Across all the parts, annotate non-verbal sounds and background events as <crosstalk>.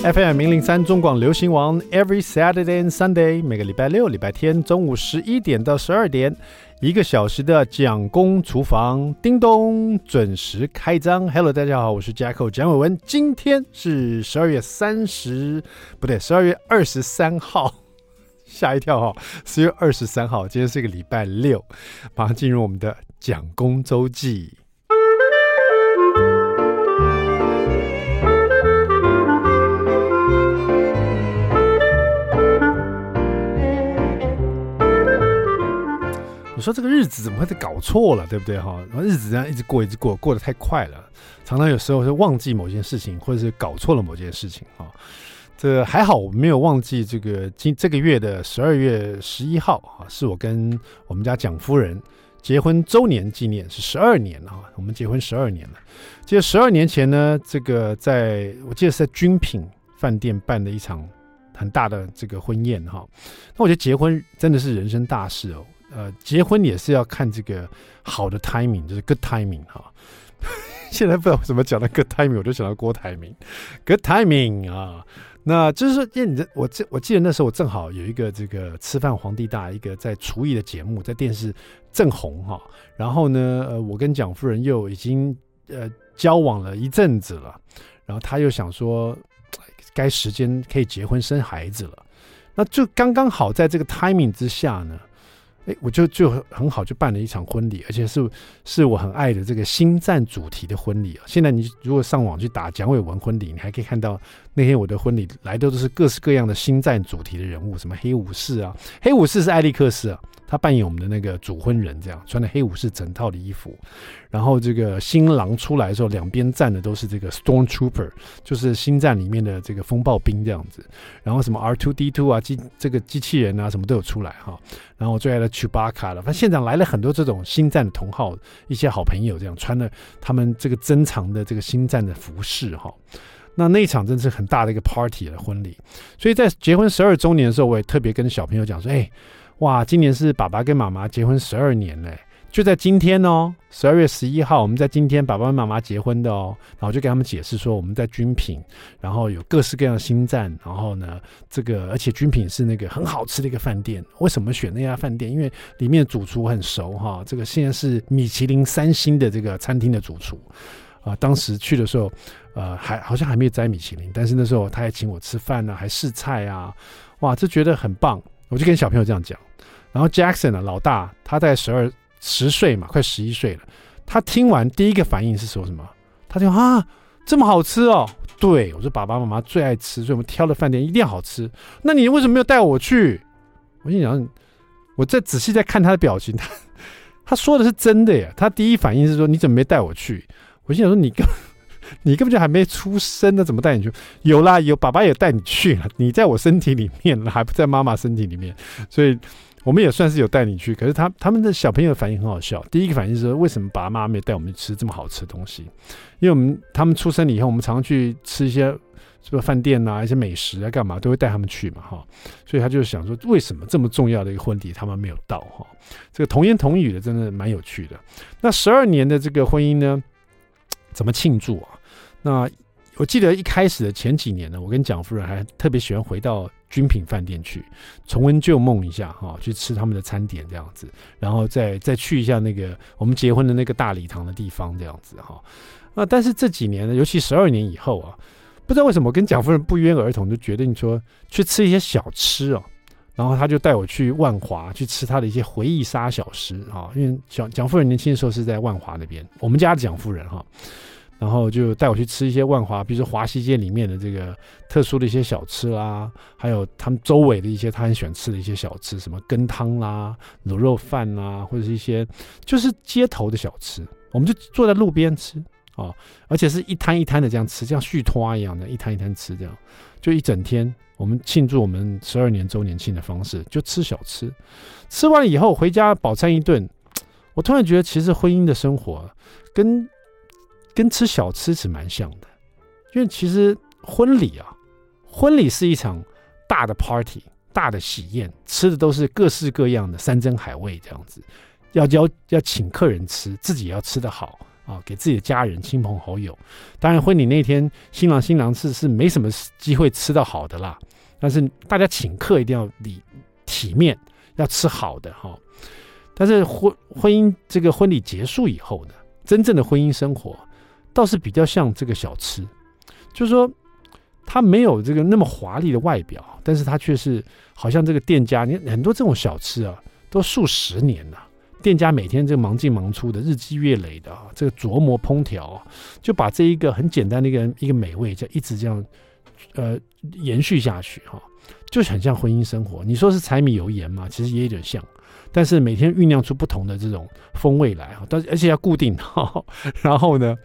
FM 零零三中广流行王，Every Saturday and Sunday，每个礼拜六、礼拜天中午十一点到十二点，一个小时的蒋公厨房，叮咚准时开张。Hello，大家好，我是 Jacko 蒋伟文，今天是十二月三十，不对，十二月二十三号，<laughs> 吓一跳哈，十月二十三号，今天是一个礼拜六，马上进入我们的蒋公周记。你说这个日子怎么会搞错了，对不对哈？日子这样一直过，一直过，过得太快了，常常有时候是忘记某件事情，或者是搞错了某件事情哈。这还好我没有忘记这个今这个月的十二月十一号啊，是我跟我们家蒋夫人结婚周年纪念，是十二年啊，我们结婚十二年了。记得十二年前呢，这个在我记得是在军品饭店办的一场很大的这个婚宴哈。那我觉得结婚真的是人生大事哦。呃，结婚也是要看这个好的 timing，就是 good timing 哈。<laughs> 现在不知道为什么讲到 good timing，我就想到郭台铭，good timing 啊。那就是说，因为你这我这我记得那时候我正好有一个这个吃饭皇帝大一个在厨艺的节目，在电视正红哈。然后呢，呃，我跟蒋夫人又已经呃交往了一阵子了，然后他又想说该时间可以结婚生孩子了，那就刚刚好在这个 timing 之下呢。哎，我就就很好，就办了一场婚礼，而且是是我很爱的这个星战主题的婚礼啊。现在你如果上网去打蒋伟文婚礼，你还可以看到那天我的婚礼来的都是各式各样的星战主题的人物，什么黑武士啊，黑武士是艾利克斯啊。他扮演我们的那个主婚人，这样穿的黑武士整套的衣服，然后这个新郎出来的时候，两边站的都是这个 Stormtrooper，就是星战里面的这个风暴兵这样子。然后什么 R2D2 啊，机这个机器人啊，什么都有出来哈。然后我最爱的曲巴卡了，反正现场来了很多这种星战的同号，一些好朋友这样穿了他们这个珍藏的这个星战的服饰哈。那那一场真是很大的一个 party 的婚礼，所以在结婚十二周年的时候，我也特别跟小朋友讲说，哎。哇，今年是爸爸跟妈妈结婚十二年嘞，就在今天哦，十二月十一号，我们在今天爸爸妈妈结婚的哦。然后就跟他们解释说，我们在军品，然后有各式各样的新站，然后呢，这个而且军品是那个很好吃的一个饭店。为什么选那家饭店？因为里面主厨很熟哈，这个现在是米其林三星的这个餐厅的主厨啊。当时去的时候，呃，还好像还没有摘米其林，但是那时候他还请我吃饭呢，还试菜啊，哇，这觉得很棒。我就跟小朋友这样讲。然后 Jackson 呢，老大，他在十二十岁嘛，快十一岁了。他听完第一个反应是说什么？他就啊，这么好吃哦！对，我说爸爸妈妈最爱吃，所以我们挑的饭店一定要好吃。那你为什么没有带我去？我心想，我在仔细在看他的表情，他 <laughs> 他说的是真的呀。他第一反应是说，你怎么没带我去？我心想说，你根 <laughs> 你根本就还没出生呢，怎么带你去？有啦，有爸爸也带你去了，你在我身体里面，还不在妈妈身体里面，所以。我们也算是有带你去，可是他他们的小朋友反应很好笑。第一个反应是，为什么爸妈没有带我们去吃这么好吃的东西？因为我们他们出生了以后，我们常常去吃一些什么饭店啊，一些美食啊，干嘛都会带他们去嘛，哈。所以他就想说，为什么这么重要的一个婚礼他们没有到？哈，这个童言童语的真的蛮有趣的。那十二年的这个婚姻呢，怎么庆祝啊？那我记得一开始的前几年呢，我跟蒋夫人还特别喜欢回到。军品饭店去重温旧梦一下哈，去吃他们的餐点这样子，然后再再去一下那个我们结婚的那个大礼堂的地方这样子哈。啊但是这几年呢，尤其十二年以后啊，不知道为什么跟蒋夫人不约而同就决定说去吃一些小吃哦，然后他就带我去万华去吃他的一些回忆杀小吃啊，因为蒋蒋夫人年轻的时候是在万华那边，我们家的蒋夫人哈。然后就带我去吃一些万华，比如说华西街里面的这个特殊的一些小吃啦，还有他们周围的一些他很喜欢吃的一些小吃，什么羹汤啦、卤肉饭啦，或者是一些就是街头的小吃，我们就坐在路边吃、哦，而且是一摊一摊的这样吃，像续托一样的，一摊一摊吃这样，就一整天。我们庆祝我们十二年周年庆的方式，就吃小吃，吃完了以后回家饱餐一顿，我突然觉得其实婚姻的生活跟跟吃小吃是蛮像的，因为其实婚礼啊，婚礼是一场大的 party，大的喜宴，吃的都是各式各样的山珍海味这样子，要要要请客人吃，自己要吃得好啊，给自己的家人、亲朋好友。当然，婚礼那天新郎新娘是是没什么机会吃到好的啦，但是大家请客一定要礼体面，要吃好的哈。但是婚婚姻这个婚礼结束以后呢，真正的婚姻生活倒是比较像这个小吃，就是说它没有这个那么华丽的外表，但是它却是好像这个店家，你很多这种小吃啊，都数十年了。店家每天这个忙进忙出的，日积月累的啊，这个琢磨烹调，就把这一个很简单的一个一个美味，就一直这样呃延续下去哈，就很像婚姻生活。你说是柴米油盐嘛，其实也有点像，但是每天酝酿出不同的这种风味来啊，但是而且要固定哈，然后呢，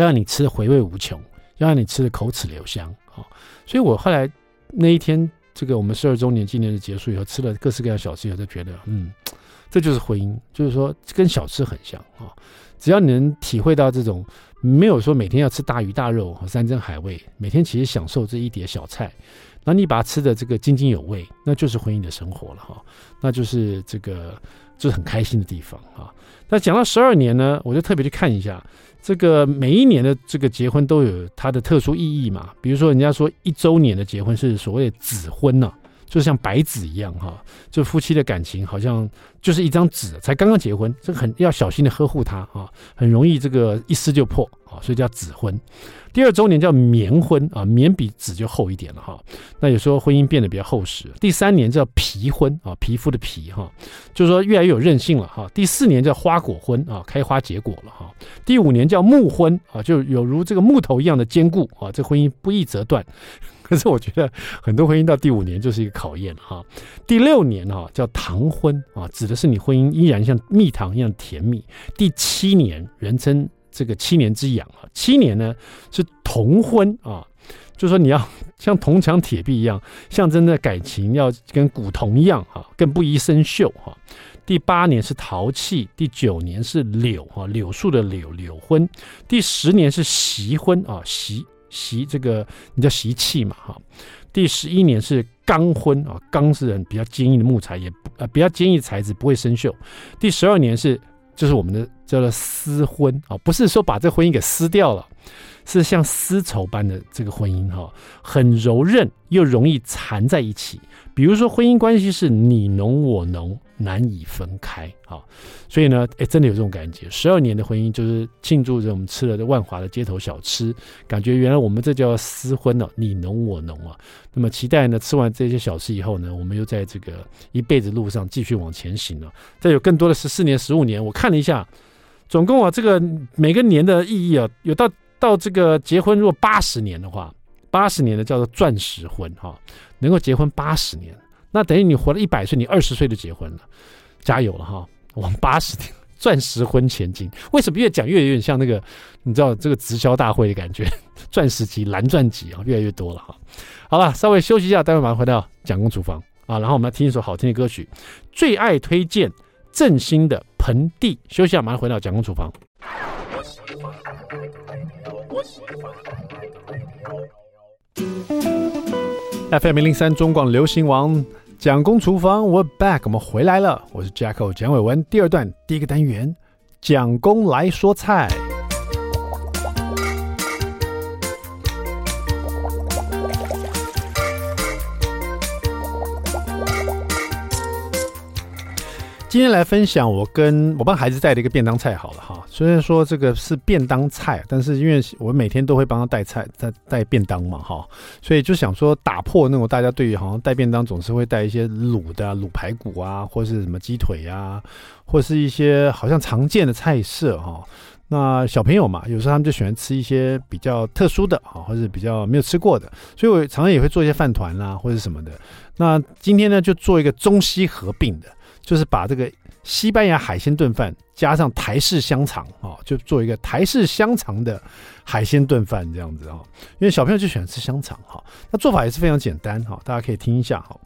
要让你吃的回味无穷，要让你吃的口齿留香啊。所以我后来那一天，这个我们十二周年纪念日结束以后，吃了各式各样小吃以后，就觉得嗯。这就是婚姻，就是说跟小吃很像啊。只要你能体会到这种，没有说每天要吃大鱼大肉和山珍海味，每天其实享受这一碟小菜，那你把它吃的这个津津有味，那就是婚姻的生活了哈。那就是这个就是很开心的地方啊。那讲到十二年呢，我就特别去看一下，这个每一年的这个结婚都有它的特殊意义嘛。比如说人家说一周年的结婚是所谓的纸婚呢。就像白纸一样哈，就夫妻的感情好像就是一张纸，才刚刚结婚，这个很要小心的呵护它啊，很容易这个一撕就破啊，所以叫纸婚。第二周年叫棉婚啊，棉比纸就厚一点了哈。那有时候婚姻变得比较厚实。第三年叫皮婚啊，皮肤的皮哈，就是说越来越有韧性了哈。第四年叫花果婚啊，开花结果了哈。第五年叫木婚啊，就有如这个木头一样的坚固啊，这婚姻不易折断。<laughs> 可是我觉得很多婚姻到第五年就是一个考验哈，第六年哈叫糖婚啊，指的是你婚姻依然像蜜糖一样甜蜜。第七年人称这个七年之痒啊，七年呢是铜婚啊，就是说你要 <laughs> 像铜墙铁壁一样，象征的感情要跟古铜一样哈，更不宜生锈哈。第八年是陶器，第九年是柳哈，柳树的柳柳婚，第十年是锡婚啊锡。锡这个你叫锡器嘛哈，第十一年是钢婚啊，钢是很比较坚硬的木材，也呃比较坚硬的材质不会生锈。第十二年是就是我们的叫做私婚啊，不是说把这婚姻给撕掉了，是像丝绸般的这个婚姻哈，很柔韧又容易缠在一起。比如说婚姻关系是你侬我侬。难以分开啊，所以呢，哎，真的有这种感觉。十二年的婚姻就是庆祝着我们吃了这万华的街头小吃，感觉原来我们这叫私婚了，你侬我侬啊。那么期待呢，吃完这些小吃以后呢，我们又在这个一辈子路上继续往前行了。再有更多的十四年、十五年，我看了一下，总共啊，这个每个年的意义啊，有到到这个结婚如果八十年的话，八十年的叫做钻石婚哈，能够结婚八十年。那等于你活了一百岁，你二十岁就结婚了，加油了哈！我们八十年 <laughs> 钻石婚前进，为什么越讲越有点像那个，你知道这个直销大会的感觉？<laughs> 钻石级、蓝钻级啊，越来越多了哈。好了，稍微休息一下，待会马上回到蒋公厨房啊。然后我们来听一首好听的歌曲，最爱推荐郑兴的《盆地》。休息一下，马上回到蒋公厨房。FM 零零三中广流行王。蒋公厨房，We're back，我们回来了。我是 Jacko 蒋伟文。第二段第一个单元，蒋公来说菜。今天来分享我跟我帮孩子带的一个便当菜好了哈，虽然说这个是便当菜，但是因为我每天都会帮他带菜带带便当嘛哈，所以就想说打破那种大家对于好像带便当总是会带一些卤的卤排骨啊，或是什么鸡腿呀，或是一些好像常见的菜色哈。那小朋友嘛，有时候他们就喜欢吃一些比较特殊的啊，或者比较没有吃过的，所以我常常也会做一些饭团啦，或者什么的。那今天呢，就做一个中西合并的。就是把这个西班牙海鲜炖饭加上台式香肠啊，就做一个台式香肠的海鲜炖饭这样子啊。因为小朋友就喜欢吃香肠哈，那做法也是非常简单哈，大家可以听一下哈。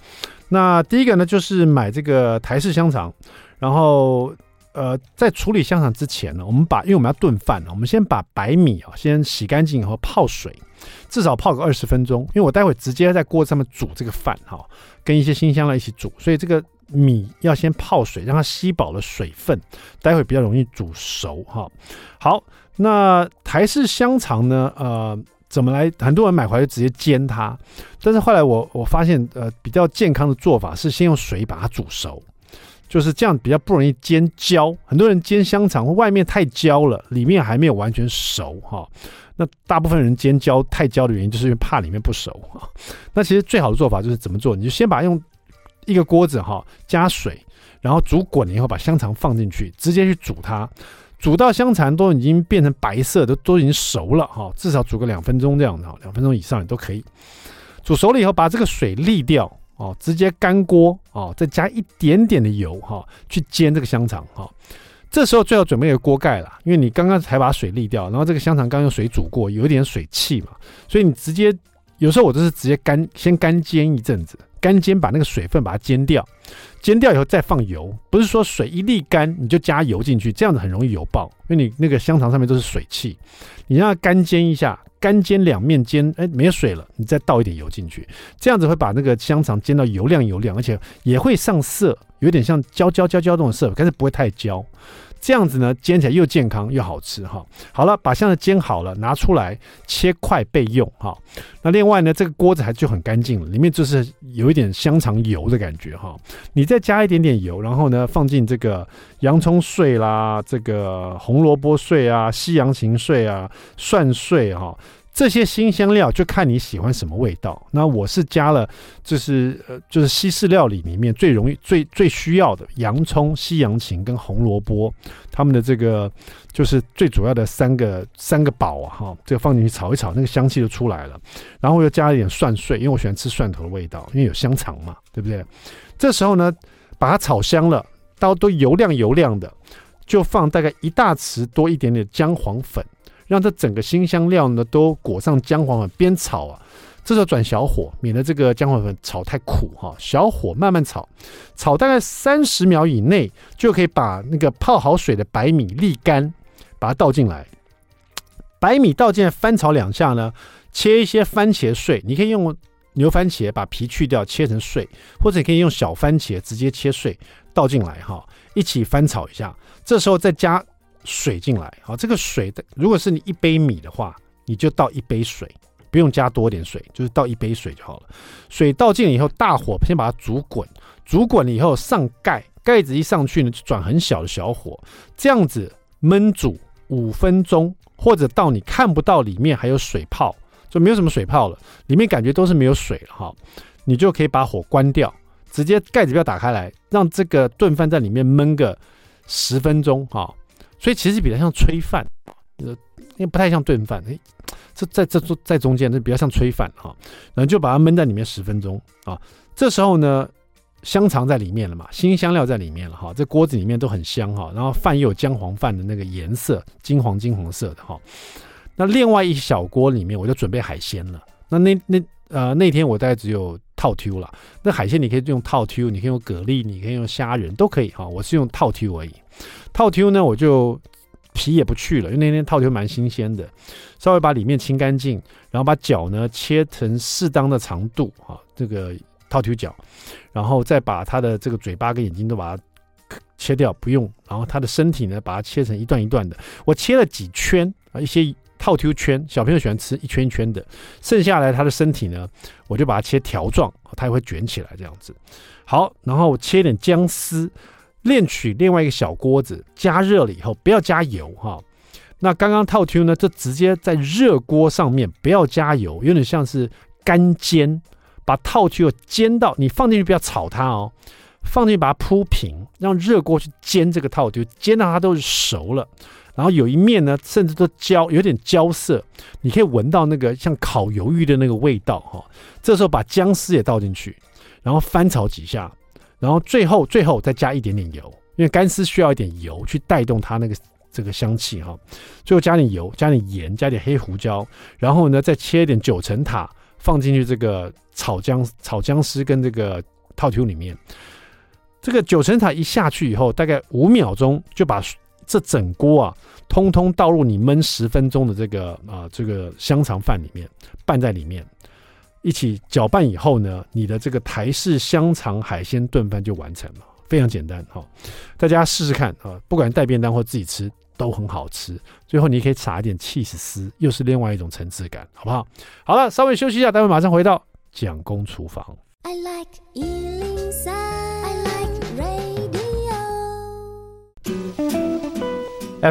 那第一个呢，就是买这个台式香肠，然后呃，在处理香肠之前呢，我们把因为我们要炖饭呢，我们先把白米啊先洗干净以后泡水，至少泡个二十分钟，因为我待会直接在锅上面煮这个饭哈，跟一些新香料一起煮，所以这个。米要先泡水，让它吸饱了水分，待会比较容易煮熟哈。好，那台式香肠呢？呃，怎么来？很多人买回来就直接煎它，但是后来我我发现，呃，比较健康的做法是先用水把它煮熟。就是这样比较不容易煎焦，很多人煎香肠外面太焦了，里面还没有完全熟哈。那大部分人煎焦太焦的原因，就是因为怕里面不熟哈。那其实最好的做法就是怎么做？你就先把用一个锅子哈加水，然后煮滚了以后，把香肠放进去，直接去煮它，煮到香肠都已经变成白色，都都已经熟了哈，至少煮个两分钟这样的，两分钟以上也都可以。煮熟了以后，把这个水沥掉。哦，直接干锅哦，再加一点点的油哈、去煎这个香肠哈、这时候最好准备一个锅盖了，因为你刚刚才把水沥掉，然后这个香肠刚用水煮过，有一点水汽嘛，所以你直接有时候我都是直接干先干煎一阵子，干煎把那个水分把它煎掉，煎掉以后再放油，不是说水一沥干你就加油进去，这样子很容易油爆，因为你那个香肠上面都是水汽，你让它干煎一下。干煎两面煎，哎，没水了，你再倒一点油进去，这样子会把那个香肠煎到油亮油亮，而且也会上色，有点像焦焦焦焦这种色，但是不会太焦。这样子呢，煎起来又健康又好吃哈。好了，把香肠煎好了，拿出来切块备用哈。那另外呢，这个锅子还就很干净了，里面就是有一点香肠油的感觉哈。你再加一点点油，然后呢，放进这个洋葱碎啦，这个红萝卜碎啊，西洋芹碎啊，蒜碎哈。这些新香料就看你喜欢什么味道。那我是加了，就是呃，就是西式料理里面最容易、最最需要的洋葱、西洋芹跟红萝卜，他们的这个就是最主要的三个三个宝啊哈。这个放进去炒一炒，那个香气就出来了。然后又加了一点蒜碎，因为我喜欢吃蒜头的味道，因为有香肠嘛，对不对？这时候呢，把它炒香了，到都油亮油亮的，就放大概一大匙多一点点姜黄粉。让这整个辛香料呢都裹上姜黄粉，煸炒啊，这时候转小火，免得这个姜黄粉炒太苦哈。小火慢慢炒，炒大概三十秒以内，就可以把那个泡好水的白米沥干，把它倒进来。白米倒进来翻炒两下呢，切一些番茄碎，你可以用牛番茄把皮去掉切成碎，或者你可以用小番茄直接切碎倒进来哈，一起翻炒一下。这时候再加。水进来，好，这个水的，如果是你一杯米的话，你就倒一杯水，不用加多点水，就是倒一杯水就好了。水倒进以后，大火先把它煮滚，煮滚了以后上盖，盖子一上去呢，就转很小的小火，这样子焖煮五分钟，或者到你看不到里面还有水泡，就没有什么水泡了，里面感觉都是没有水了哈，你就可以把火关掉，直接盖子不要打开来，让这个炖饭在里面焖个十分钟哈。所以其实比较像炊饭，呃，因为不太像炖饭，哎，这在这在，在中间，这比较像炊饭哈。然后就把它焖在里面十分钟啊。这时候呢，香肠在里面了嘛，新香料在里面了哈。这锅子里面都很香哈。然后饭又有姜黄饭的那个颜色，金黄金黄色的哈。那另外一小锅里面，我就准备海鲜了。那那那呃那天我大概只有套 Q 了。那海鲜你可以用套 Q，你可以用蛤蜊，你可以用虾仁，都可以哈。我是用套 Q 而已。套 Q 呢，我就皮也不去了，因为那天套 Q 蛮新鲜的，稍微把里面清干净，然后把脚呢切成适当的长度啊，这个套 Q 脚，然后再把它的这个嘴巴跟眼睛都把它切掉，不用，然后它的身体呢把它切成一段一段的，我切了几圈啊，一些套 Q 圈，小朋友喜欢吃一圈一圈的，剩下来它的身体呢，我就把它切条状，它也会卷起来这样子。好，然后我切点姜丝。炼取另外一个小锅子，加热了以后不要加油哈。那刚刚套 Q 呢，就直接在热锅上面不要加油，有点像是干煎，把套 Q 煎到你放进去不要炒它哦，放进去把它铺平，让热锅去煎这个套 Q，煎到它都是熟了。然后有一面呢，甚至都焦，有点焦色，你可以闻到那个像烤鱿鱼的那个味道哈。这时候把姜丝也倒进去，然后翻炒几下。然后最后最后再加一点点油，因为干丝需要一点油去带动它那个这个香气哈。最后加点油，加点盐，加点黑胡椒，然后呢再切一点九层塔放进去这个炒姜炒姜丝跟这个套 Q 里面。这个九层塔一下去以后，大概五秒钟就把这整锅啊通通倒入你焖十分钟的这个啊这个香肠饭里面拌在里面。一起搅拌以后呢，你的这个台式香肠海鲜炖饭就完成了，非常简单哈、大家试试看啊，不管带便当或自己吃都很好吃。最后你可以撒一点 cheese 丝，又是另外一种层次感，好不好？好了，稍微休息一下，待会马上回到蒋公厨房。I like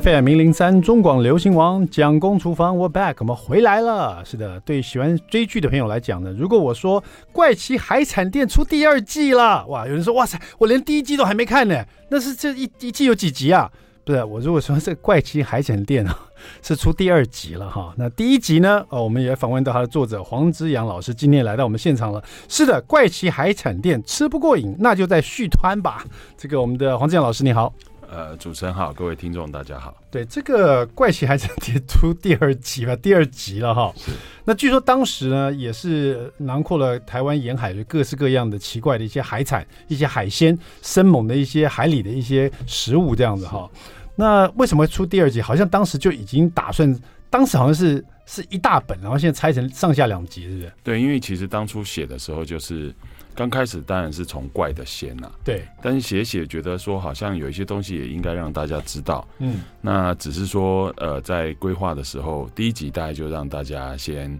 FM 零零三中广流行王蒋公厨房，We're back，我们回来了。是的，对喜欢追剧的朋友来讲呢，如果我说《怪奇海产店》出第二季了，哇，有人说哇塞，我连第一季都还没看呢。那是这一一季有几集啊？不是，我如果说这《怪奇海产店》啊是出第二集了哈，那第一集呢？哦，我们也访问到他的作者黄之阳老师，今天来到我们现场了。是的，《怪奇海产店》吃不过瘾，那就再续摊吧。这个我们的黄之阳老师你好。呃，主持人好，各位听众大家好。对，这个怪奇海产店出第二集吧，第二集了哈。是。那据说当时呢，也是囊括了台湾沿海的各式各样的奇怪的一些海产、一些海鲜、生猛的一些海里的一些食物这样子哈。那为什么会出第二集？好像当时就已经打算，当时好像是是一大本，然后现在拆成上下两集，是不是？对，因为其实当初写的时候就是。刚开始当然是从怪的先呐，对。但是写写觉得说好像有一些东西也应该让大家知道，嗯。那只是说呃，在规划的时候，第一集大概就让大家先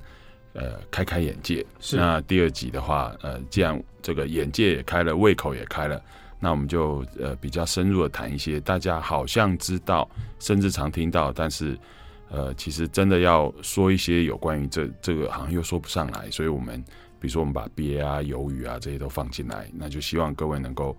呃开开眼界。是。那第二集的话，呃，既然这个眼界也开了，胃口也开了，那我们就呃比较深入的谈一些大家好像知道，甚至常听到，但是呃其实真的要说一些有关于这这个好像又说不上来，所以我们。比如说，我们把鳖啊、鱿鱼啊这些都放进来，那就希望各位能够，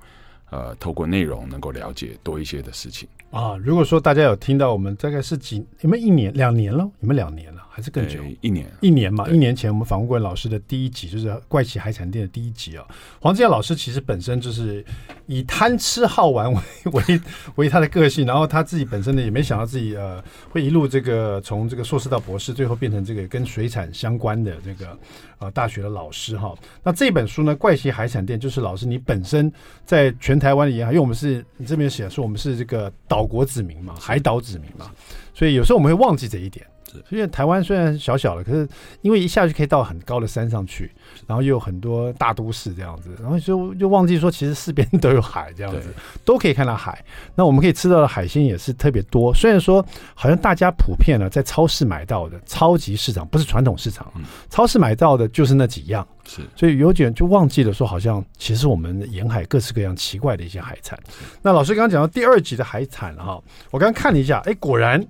呃，透过内容能够了解多一些的事情啊。如果说大家有听到我们大概是几，有没有一年、两年了？有没有两年了？还是更久？一年，一年嘛。一年前我们访问过老师的第一集，就是《怪奇海产店》的第一集啊。黄之阳老师其实本身就是以贪吃好玩为 <laughs> 为为他的个性，然后他自己本身呢也没想到自己呃会一路这个从这个硕士到博士，最后变成这个跟水产相关的这个呃大学的老师哈。那这本书呢，《怪奇海产店》就是老师你本身在全台湾的沿海，因为我们是你这边写说我们是这个岛国子民嘛，海岛子民嘛，所以有时候我们会忘记这一点。因为台湾虽然小小的，可是因为一下就可以到很高的山上去，然后又有很多大都市这样子，然后就就忘记说，其实四边都有海这样子，都可以看到海。那我们可以吃到的海鲜也是特别多。虽然说好像大家普遍呢，在超市买到的超级市场不是传统市场，超市买到的就是那几样，是，所以有点就忘记了说，好像其实我们沿海各式各样奇怪的一些海产。那老师刚刚讲到第二集的海产哈，我刚刚看了一下，哎，果然。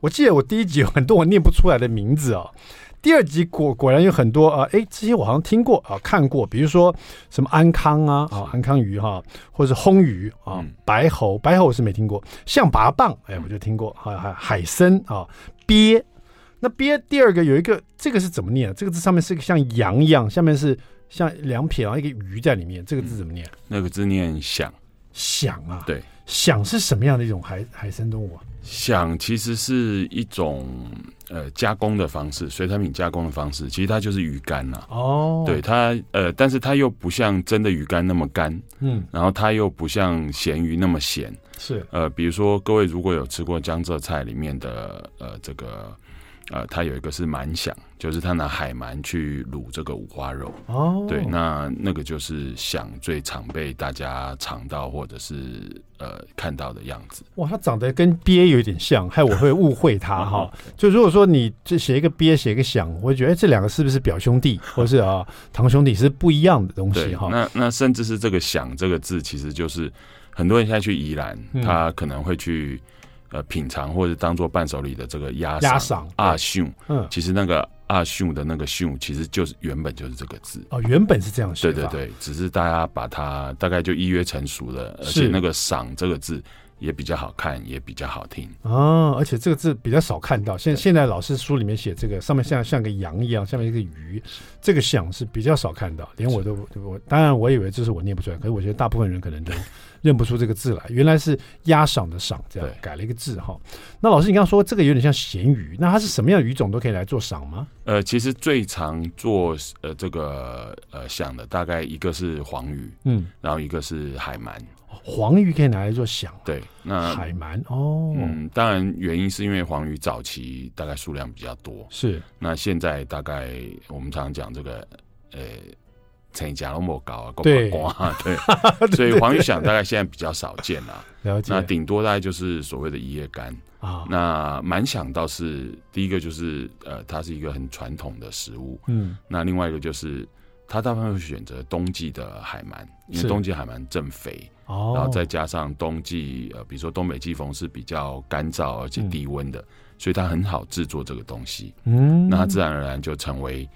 我记得我第一集有很多我念不出来的名字哦，第二集果果然有很多啊，哎，这些我好像听过啊，看过，比如说什么安康啊啊，安康鱼哈，或者是烘鱼啊，白喉白喉我是没听过，象拔蚌哎，我就听过，还还海参啊，鳖，那鳖第二个有一个这个是怎么念？这个字上面是个像羊一样，下面是像两撇，然后一个鱼在里面，这个字怎么念？那个字念响，响啊，对，响是什么样的一种海海生动物啊？想其实是一种呃加工的方式，水产品加工的方式，其实它就是鱼干呐。哦，对它呃，但是它又不像真的鱼干那么干，嗯，然后它又不像咸鱼那么咸，是呃，比如说各位如果有吃过江浙菜里面的呃这个。呃，他有一个是蛮响，就是他拿海鳗去卤这个五花肉。哦，对，那那个就是响最常被大家尝到或者是呃看到的样子。哇，它长得跟鳖有点像，害我会误会它 <laughs> 哈。就如果说你就写一个鳖，写一个响，我会觉得哎，这两个是不是表兄弟，<laughs> 或是啊堂兄弟是不一样的东西哈。那那甚至是这个响这个字，其实就是很多人现在去宜兰，他可能会去。呃，品尝或者当做伴手礼的这个鸭鸭赏阿秀，嗯，其实那个阿秀的那个秀，其实就是原本就是这个字哦，原本是这样写，对对对，只是大家把它大概就一约成熟了，而且那个赏这个字也比较好看，也比较好听哦，而且这个字比较少看到，现现在老师书里面写这个上面像像个羊一样，下面一个鱼，这个响是比较少看到，连我都我当然我以为这是我念不出来，可是我觉得大部分人可能都。认不出这个字来，原来是压赏的赏，这样改了一个字哈。那老师，你刚刚说这个有点像咸鱼，那它是什么样的鱼种都可以来做赏吗？呃，其实最常做呃这个呃响的，大概一个是黄鱼，嗯，然后一个是海鳗。黄鱼可以拿来做响，对，那海鳗哦，嗯，当然原因是因为黄鱼早期大概数量比较多，是，那现在大概我们常常讲这个。呃，成家那么高啊，<laughs> 对，对，所以黄鱼响大概现在比较少见了。了解。那顶多大概就是所谓的一叶干啊。那满响倒是第一个就是呃，它是一个很传统的食物。嗯。那另外一个就是，它大部分会选择冬季的海鳗，因为冬季海鳗正肥。哦。然后再加上冬季呃，比如说东北季风是比较干燥而且低温的。嗯所以它很好制作这个东西，嗯，那它自然而然就成为，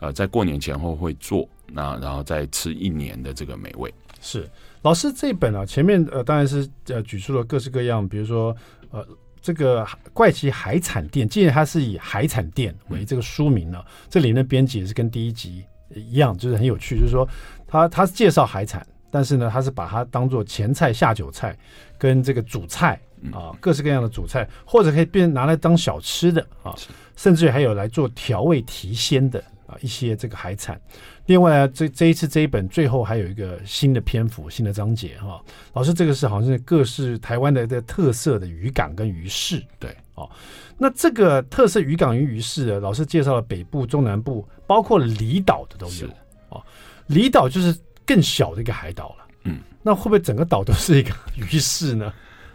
呃，在过年前后会做，那然后再吃一年的这个美味。是老师这本啊，前面呃当然是呃举出了各式各样，比如说呃这个怪奇海产店，既然它是以海产店为这个书名呢，嗯、这里的编辑也是跟第一集一样，就是很有趣，就是说他他介绍海产，但是呢他是把它当做前菜、下酒菜跟这个主菜。啊，各式各样的主菜，或者可以变拿来当小吃的啊，甚至还有来做调味提鲜的啊一些这个海产。另外啊，这这一次这一本最后还有一个新的篇幅、新的章节哈。老师，这个是好像是各式台湾的的特色的渔港跟鱼市，对哦。那这个特色渔港与鱼市，老师介绍了北部、中南部，包括离岛的都有哦。离岛就是更小的一个海岛了，嗯，那会不会整个岛都是一个鱼市呢？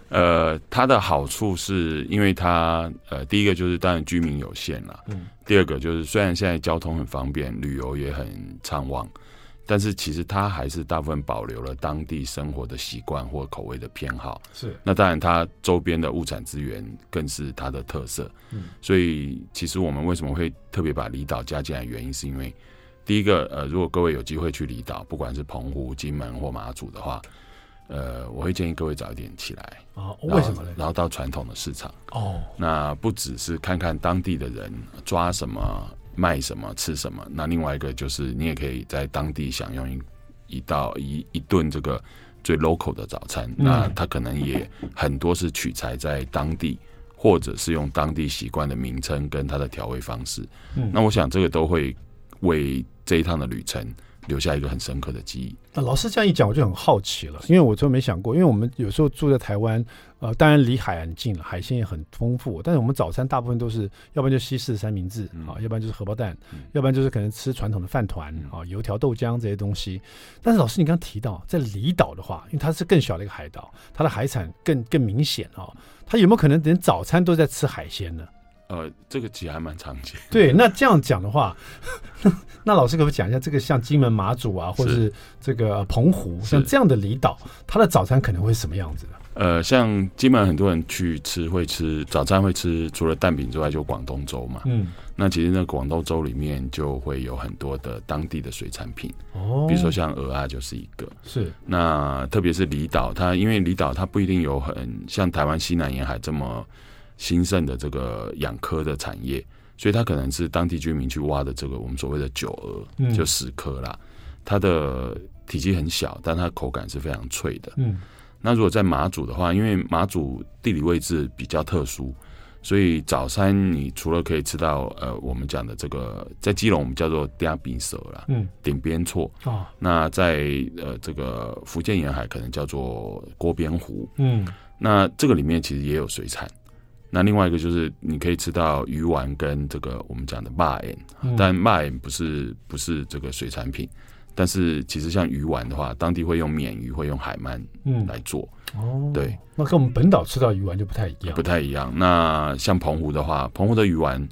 呃，它的好处是因为它呃，第一个就是当然居民有限了，嗯，第二个就是虽然现在交通很方便，旅游也很畅旺，但是其实它还是大部分保留了当地生活的习惯或口味的偏好，是。那当然，它周边的物产资源更是它的特色，嗯，所以其实我们为什么会特别把离岛加进来，原因是因为第一个，呃，如果各位有机会去离岛，不管是澎湖、金门或马祖的话。呃，我会建议各位早一点起来啊。为什么呢？然后到传统的市场哦。那不只是看看当地的人抓什么、卖什么、吃什么，那另外一个就是你也可以在当地享用一一道一一顿这个最 local 的早餐。嗯。那它可能也很多是取材在当地，或者是用当地习惯的名称跟它的调味方式。嗯。那我想这个都会为这一趟的旅程。留下一个很深刻的记忆。那老师这样一讲，我就很好奇了，因为我就没想过，因为我们有时候住在台湾，呃，当然离海很近了，海鲜也很丰富，但是我们早餐大部分都是，要不然就西式三明治啊，要不然就是荷包蛋，要不然就是可能吃传统的饭团啊，油条、豆浆这些东西。但是老师，你刚刚提到在离岛的话，因为它是更小的一个海岛，它的海产更更明显啊，它有没有可能连早餐都在吃海鲜呢？呃，这个其实还蛮常见。对，那这样讲的话，<laughs> 那老师可不可以讲一下，这个像金门、马祖啊，或者是这个澎湖，像这样的离岛，它的早餐可能会什么样子的？呃，像金门很多人去吃会吃早餐会吃，除了蛋饼之外，就广东粥嘛。嗯，那其实那广东粥里面就会有很多的当地的水产品。哦，比如说像蚵啊就是一个。是。那特别是离岛，它因为离岛它不一定有很像台湾西南沿海这么。兴盛的这个养蚵的产业，所以它可能是当地居民去挖的这个我们所谓的九蚵，嗯、就石蚵啦。它的体积很小，但它口感是非常脆的。嗯，那如果在马祖的话，因为马祖地理位置比较特殊，所以早餐你除了可以吃到呃我们讲的这个，在基隆我们叫做鼎边趖啦，嗯，顶边错哦。那在呃这个福建沿海可能叫做锅边糊，嗯，那这个里面其实也有水产。那另外一个就是你可以吃到鱼丸跟这个我们讲的肉圆，嗯、但肉圆不是不是这个水产品，但是其实像鱼丸的话，当地会用鲶鱼，会用海鳗嗯。来做、嗯、哦，对，那跟我们本岛吃到鱼丸就不太一样，不太一样。那像澎湖的话，澎湖的鱼丸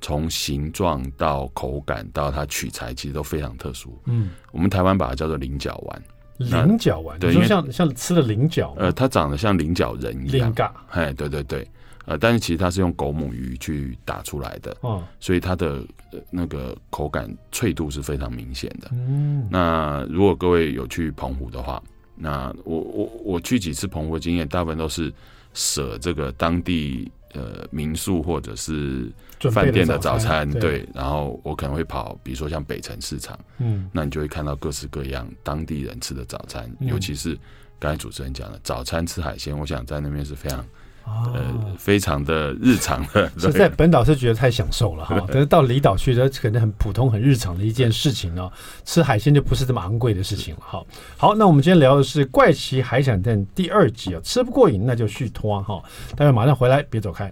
从形状到口感到它取材，其实都非常特殊。嗯，我们台湾把它叫做菱角丸，菱角丸，对，说像像吃的菱角，呃，它长得像菱角人一样，嘎哎，对对对。呃，但是其实它是用狗母鱼去打出来的，哦，所以它的那个口感脆度是非常明显的。嗯，那如果各位有去澎湖的话，那我我我去几次澎湖的经验，大部分都是舍这个当地呃民宿或者是饭店的早餐，对，对，然后我可能会跑，比如说像北城市场，嗯，那你就会看到各式各样当地人吃的早餐，嗯，尤其是刚才主持人讲的早餐吃海鲜，我想在那边是非常。呃，非常的日常的，<laughs> 实在本岛是觉得太享受了哈，但是到离岛去，这可能很普通、很日常的一件事情哦。吃海鲜就不是这么昂贵的事情了。好，好，那我们今天聊的是《怪奇海产店》第二集啊，吃不过瘾那就续拖哈。待会马上回来，别走开。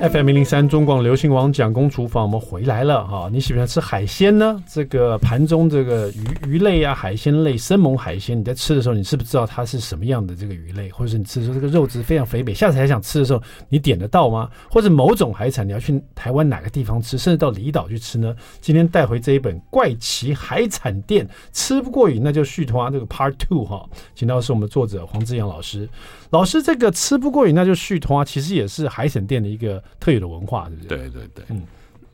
FM 零零三中广流行网蒋公厨房，我们回来了哈。你喜欢吃海鲜呢？这个盘中这个鱼鱼类啊，海鲜类、生猛海鲜，你在吃的时候，你是不是知道它是什么样的这个鱼类？或者是你吃的时候，这个肉质非常肥美，下次还想吃的时候，你点得到吗？或者某种海产，你要去台湾哪个地方吃，甚至到离岛去吃呢？今天带回这一本《怪奇海产店》，吃不过瘾那就续摊这个 Part Two 哈，请到的是我们作者黄志阳老师。老师，这个吃不过瘾那就续摊，其实也是海产店的一个。特有的文化，对不对？对对对，嗯，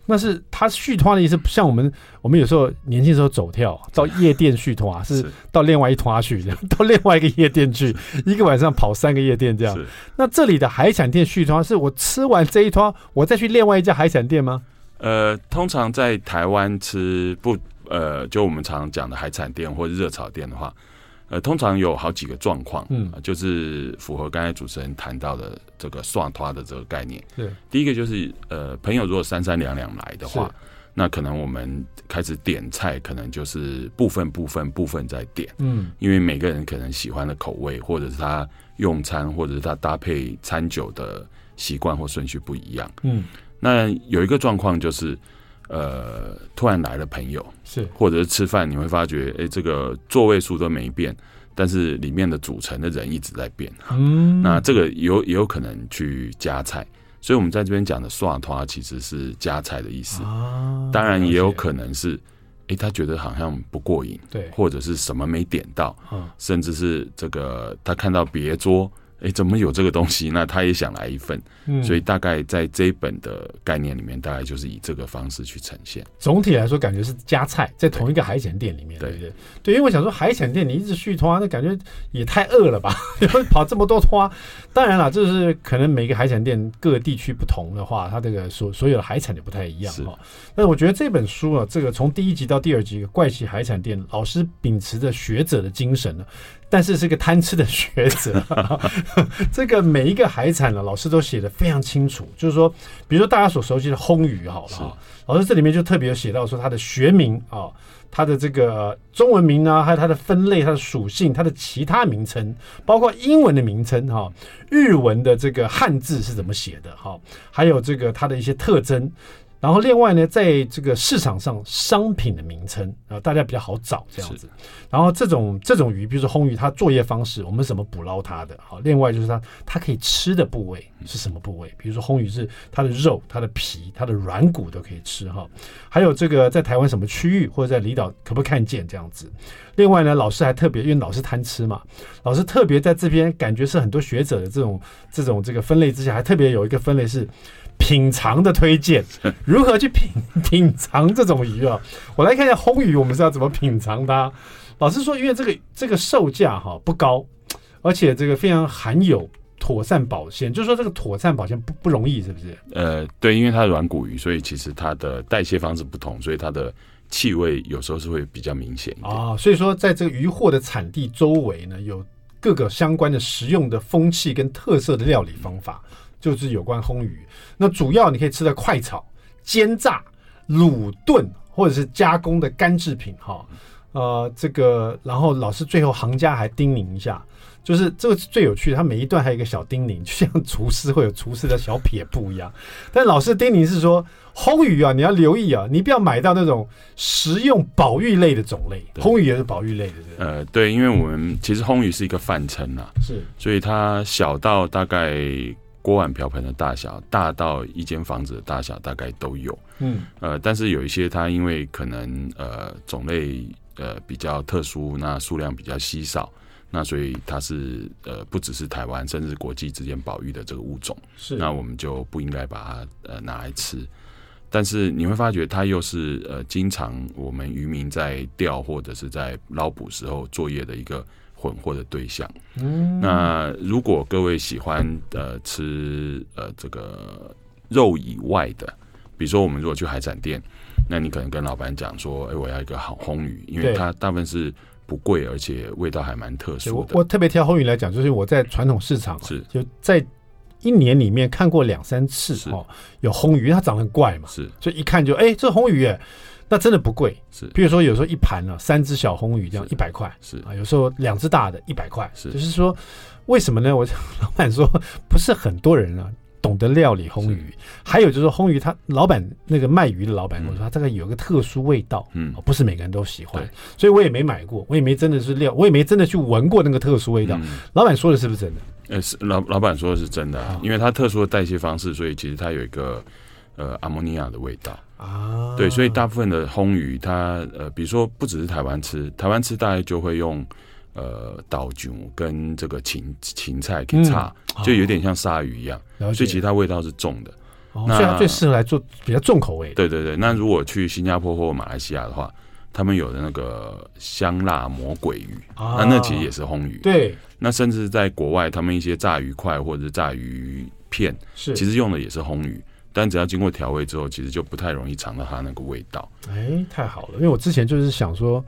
那是他续摊的意思，像我们我们有时候年轻时候走跳到夜店续摊，是到另外一摊去，<laughs> 到另外一个夜店去，一个晚上跑三个夜店这样。那这里的海产店续摊，是我吃完这一摊，我再去另外一家海产店吗？呃，通常在台湾吃不，呃，就我们常常讲的海产店或者热炒店的话。呃，通常有好几个状况，嗯，就是符合刚才主持人谈到的这个涮拖的这个概念。对，第一个就是呃，朋友如果三三两两来的话，那可能我们开始点菜，可能就是部分部分部分在点，嗯，因为每个人可能喜欢的口味，或者是他用餐，或者是他搭配餐酒的习惯或顺序不一样，嗯，那有一个状况就是。呃，突然来了朋友，是或者是吃饭，你会发觉，哎，这个座位数都没变，但是里面的组成的人一直在变。嗯，那这个有也有可能去加菜，所以我们在这边讲的刷团其实是加菜的意思。啊，当然也有可能是，哎，他觉得好像不过瘾，对，或者是什么没点到，嗯，甚至是这个他看到别桌。哎，怎么有这个东西？<laughs> 那他也想来一份，嗯，所以大概在这一本的概念里面，大概就是以这个方式去呈现。总体来说，感觉是加菜在同一个海鲜店里面，对，对不对？对，因为我想说，海鲜店你一直续摊，那感觉也太饿了吧？<laughs> 跑这么多摊？当然了，就是可能每个海产店各个地区不同的话，它这个所所有的海产就不太一样哈。但是我觉得这本书啊，这个从第一集到第二集《怪奇海产店》，老师秉持着学者的精神呢。但是是个贪吃的学者，<laughs> <laughs> 这个每一个海产呢，老师都写得非常清楚。就是说，比如说大家所熟悉的烘鱼，好了，老师这里面就特别有写到说它的学名啊，它的这个中文名啊，还有它的分类、它的属性、它的其他名称，包括英文的名称哈，日文的这个汉字是怎么写的哈，还有这个它的一些特征。然后另外呢，在这个市场上商品的名称啊，大家比较好找这样子。然后这种这种鱼，比如说红鱼，它作业方式，我们怎么捕捞它的？好，另外就是它它可以吃的部位是什么部位？比如说红鱼是它的肉、它的皮、它的软骨都可以吃哈。还有这个在台湾什么区域或者在离岛可不可以看见这样子？另外呢，老师还特别，因为老师贪吃嘛，老师特别在这边感觉是很多学者的这种这种这个分类之下，还特别有一个分类是。品尝的推荐，<laughs> 如何去品品尝这种鱼啊？我来看一下红鱼，我们是要怎么品尝它？老实说，因为这个这个售价哈不高，而且这个非常含有妥善保鲜，就是说这个妥善保鲜不不容易，是不是？呃，对，因为它是软骨鱼，所以其实它的代谢方式不同，所以它的气味有时候是会比较明显啊。所以说，在这个渔获的产地周围呢，有各个相关的食用的风气跟特色的料理方法。就是有关烘鱼，那主要你可以吃的快炒、煎炸、卤炖或者是加工的干制品哈。呃，这个然后老师最后行家还叮咛一下，就是这个是最有趣的，他每一段还有一个小叮咛，就像厨师会有厨师的小撇步一样。但老师叮咛是说，烘鱼啊，你要留意啊，你不要买到那种食用保育类的种类，烘鱼也是保育类的。呃，对，因为我们其实烘鱼是一个泛称啊，是，所以它小到大概。锅碗瓢盆的大小，大到一间房子的大小，大概都有。嗯，呃，但是有一些它因为可能呃种类呃比较特殊，那数量比较稀少，那所以它是呃不只是台湾，甚至国际之间保育的这个物种。是，那我们就不应该把它呃拿来吃。但是你会发觉它又是呃经常我们渔民在钓或者是在捞捕时候作业的一个。混货的对象，嗯，那如果各位喜欢呃吃呃这个肉以外的，比如说我们如果去海产店，那你可能跟老板讲说，哎，我要一个好魟鱼，因为它大部分是不贵，而且味道还蛮特殊的。我，我特别挑红鱼来讲，就是我在传统市场是。就在一年里面看过两三次哦，有红鱼，它长得很怪嘛，是，所以一看就哎，这红鱼耶。那真的不贵，是。比如说有时候一盘呢、啊，三只小红鱼这样一百块，是啊。有时候两只大的一百块，是。就是说，为什么呢？<laughs> 我老板说，不是很多人啊懂得料理红鱼，还有就是红鱼，他老板那个卖鱼的老板跟我说，他这个有一个特殊味道，嗯，不是每个人都喜欢，所以我也没买过，我也没真的是料，我也没真的去闻过那个特殊味道。老板说的是不是真的？呃，是老老板说的是真的，因为它特殊的代谢方式，所以其实它有一个呃阿莫尼亚的味道啊。对，所以大部分的烘鱼，它呃，比如说不只是台湾吃，台湾吃大概就会用。呃，豆酱跟这个芹芹菜给炒，嗯、就有点像鲨鱼一样，哦、所以其实它味道是重的。哦、那所以它最适合来做比较重口味。对对对，那如果去新加坡或马来西亚的话，他们有的那个香辣魔鬼鱼，啊、那那其实也是烘鱼。对，那甚至在国外，他们一些炸鱼块或者是炸鱼片，是其实用的也是烘鱼，但只要经过调味之后，其实就不太容易尝到它那个味道。哎，太好了，因为我之前就是想说。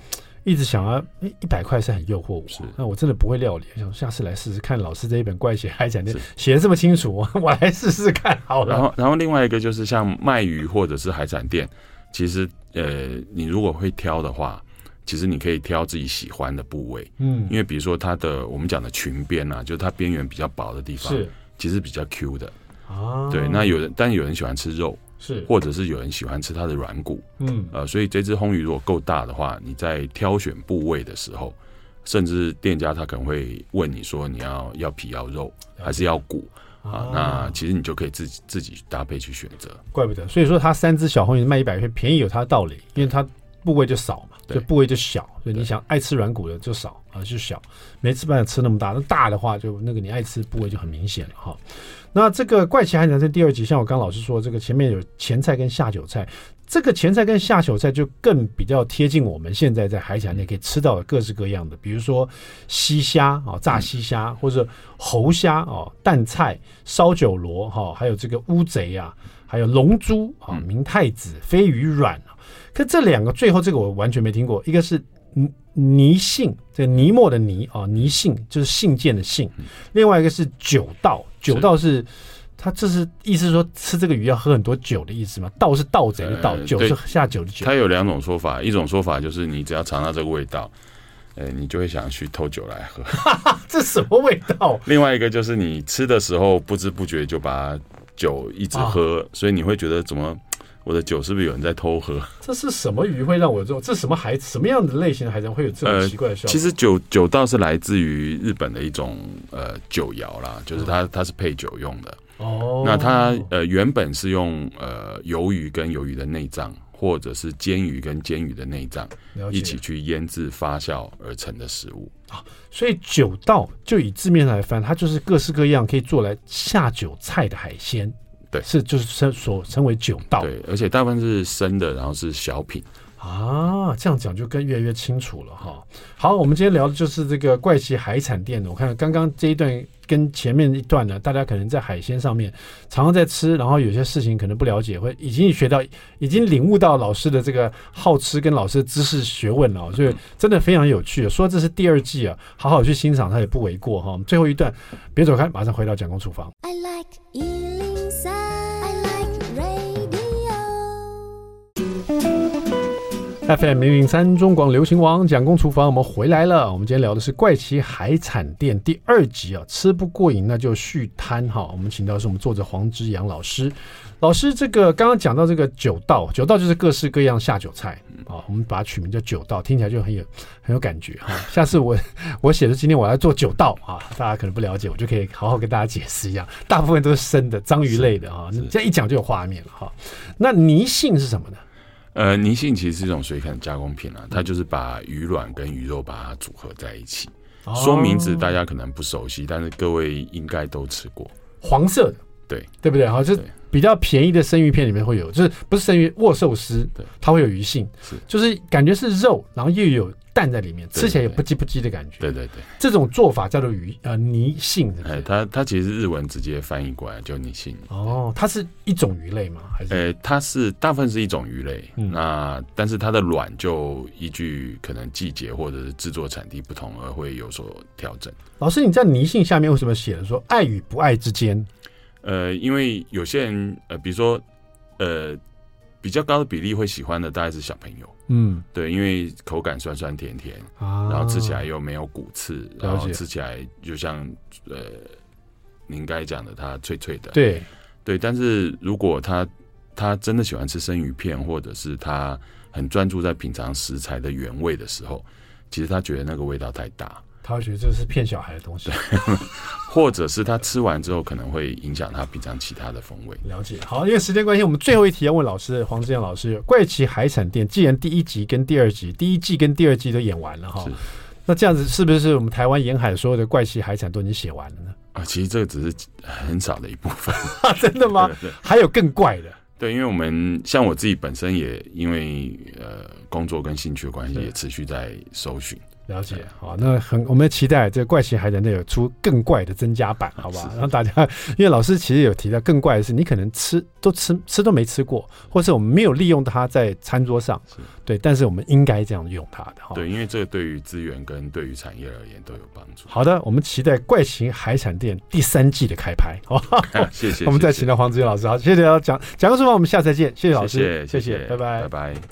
一直想要一百块是很诱惑我，那我真的不会料理，想下次来试试看。老师这一本怪写海产店写的这么清楚，我来试试看好了。然后，然后另外一个就是像卖鱼或者是海产店，其实呃，你如果会挑的话，其实你可以挑自己喜欢的部位，嗯，因为比如说它的我们讲的裙边啊，就是它边缘比较薄的地方，是其实比较 Q 的啊。对，那有人，但有人喜欢吃肉。是，或者是有人喜欢吃它的软骨，嗯，呃，所以这只魟鱼如果够大的话，你在挑选部位的时候，甚至店家他可能会问你说，你要要皮要肉还是要骨啊？啊那其实你就可以自己自己搭配去选择。怪不得，所以说它三只小红鱼卖一百块，便宜有它的道理，因为它部位就少嘛，就部位就小，所以你想爱吃软骨的就少啊，就小，没吃办法吃那么大，那大的话就那个你爱吃部位就很明显了哈。那这个怪奇海产在第二集，像我刚老师说，这个前面有前菜跟下酒菜，这个前菜跟下酒菜就更比较贴近我们现在在海产店可以吃到的各式各样的，比如说西虾啊，炸西虾，或者猴虾啊，淡菜、烧酒螺哈，还有这个乌贼啊，还有龙珠啊，明太子、飞鱼卵啊。可这两个最后这个我完全没听过，一个是。泥泥信，这个泥墨的泥啊，泥信就是信件的信。另外一个是酒道，酒道是他这是意思是说吃这个鱼要喝很多酒的意思吗？盗是盗贼的盗，酒是下酒的酒。他有两种说法，一种说法就是你只要尝到这个味道，呃，你就会想去偷酒来喝。<laughs> 这什么味道？另外一个就是你吃的时候不知不觉就把酒一直喝，所以你会觉得怎么？我的酒是不是有人在偷喝？<laughs> 这是什么鱼会让我这种？这是什么海？什么样的类型的海产会有这种奇怪的效果？呃、其实酒酒道是来自于日本的一种呃酒肴啦，就是它它是配酒用的。哦，那它呃原本是用呃鱿鱼跟鱿鱼的内脏，或者是煎鱼跟煎鱼的内脏一起去腌制发酵而成的食物啊。所以酒道就以字面来翻，它就是各式各样可以做来下酒菜的海鲜。对，是就是称所称为酒道，对，而且大部分是生的，然后是小品啊，这样讲就更越来越清楚了哈。好，我们今天聊的就是这个怪奇海产店的。我看刚刚这一段跟前面一段呢，大家可能在海鲜上面常常在吃，然后有些事情可能不了解，会已经学到，已经领悟到老师的这个好吃跟老师的知识学问了，所以真的非常有趣。说这是第二季啊，好好去欣赏它也不为过哈。我们最后一段别走开，马上回到蒋公厨房。I like FM 零零三中广流行王蒋公厨房，我们回来了。我们今天聊的是怪奇海产店第二集啊，吃不过瘾那就续摊哈。我们请到的是我们作者黄之阳老师。老师，这个刚刚讲到这个酒道，酒道就是各式各样下酒菜啊。我们把它取名叫酒道，听起来就很有很有感觉哈。下次我 <laughs> 我写的今天我要做酒道啊，大家可能不了解，我就可以好好跟大家解释一下。大部分都是生的章鱼类的啊，这样一讲就有画面了哈。那泥性是什么呢？呃，泥性其实是一种水产加工品啊，它就是把鱼卵跟鱼肉把它组合在一起。哦、说名字大家可能不熟悉，但是各位应该都吃过。黄色的，对对不对？好，就比较便宜的生鱼片里面会有，就是不是生鱼握寿司，对，它会有鱼性，是就是感觉是肉，然后又有。蛋在里面，吃起来有不叽不叽的感觉。对对对，这种做法叫做鱼呃泥信。哎，它它其实日文直接翻译过来叫泥性。哦，它是一种鱼类吗？还是？呃，它是大部分是一种鱼类。嗯、那但是它的卵就依据可能季节或者是制作产地不同而会有所调整。老师，你在泥性下面为什么写了说爱与不爱之间？呃，因为有些人呃，比如说呃。比较高的比例会喜欢的大概是小朋友，嗯，对，因为口感酸酸甜甜，啊、然后吃起来又没有骨刺，然后吃起来就像呃，您刚才讲的它脆脆的，对。对，但是如果他他真的喜欢吃生鱼片，或者是他很专注在品尝食材的原味的时候，其实他觉得那个味道太大。他会觉得这是骗小孩的东西，<laughs> 或者是他吃完之后可能会影响他平常其他的风味。了解。好，因为时间关系，我们最后一题要问老师，黄志阳老师，《怪奇海产店》既然第一集跟第二集，第一季跟第二季都演完了哈，那这样子是不是我们台湾沿海所有的怪奇海产都已经写完了呢？啊，其实这个只是很少的一部分。<laughs> 真的吗？<laughs> 还有更怪的？对，因为我们像我自己本身也因为呃工作跟兴趣的关系，也持续在搜寻。了解，好，那很，我们期待这个怪奇海产店有出更怪的增加版，好吧？让大家，<laughs> 因为老师其实有提到更怪的是，你可能吃都吃吃都没吃过，或是我们没有利用它在餐桌上，对，但是我们应该这样用它的，哈。对，因为这个对于资源跟对于产业而言都有帮助。好的，我们期待怪奇海产店第三季的开拍，<laughs> 好，<laughs> 谢谢。我们再请到黄之阳老师，好，谢谢大家讲讲个书房，我们下次再见，谢谢老师，谢谢，谢谢，拜拜，拜拜。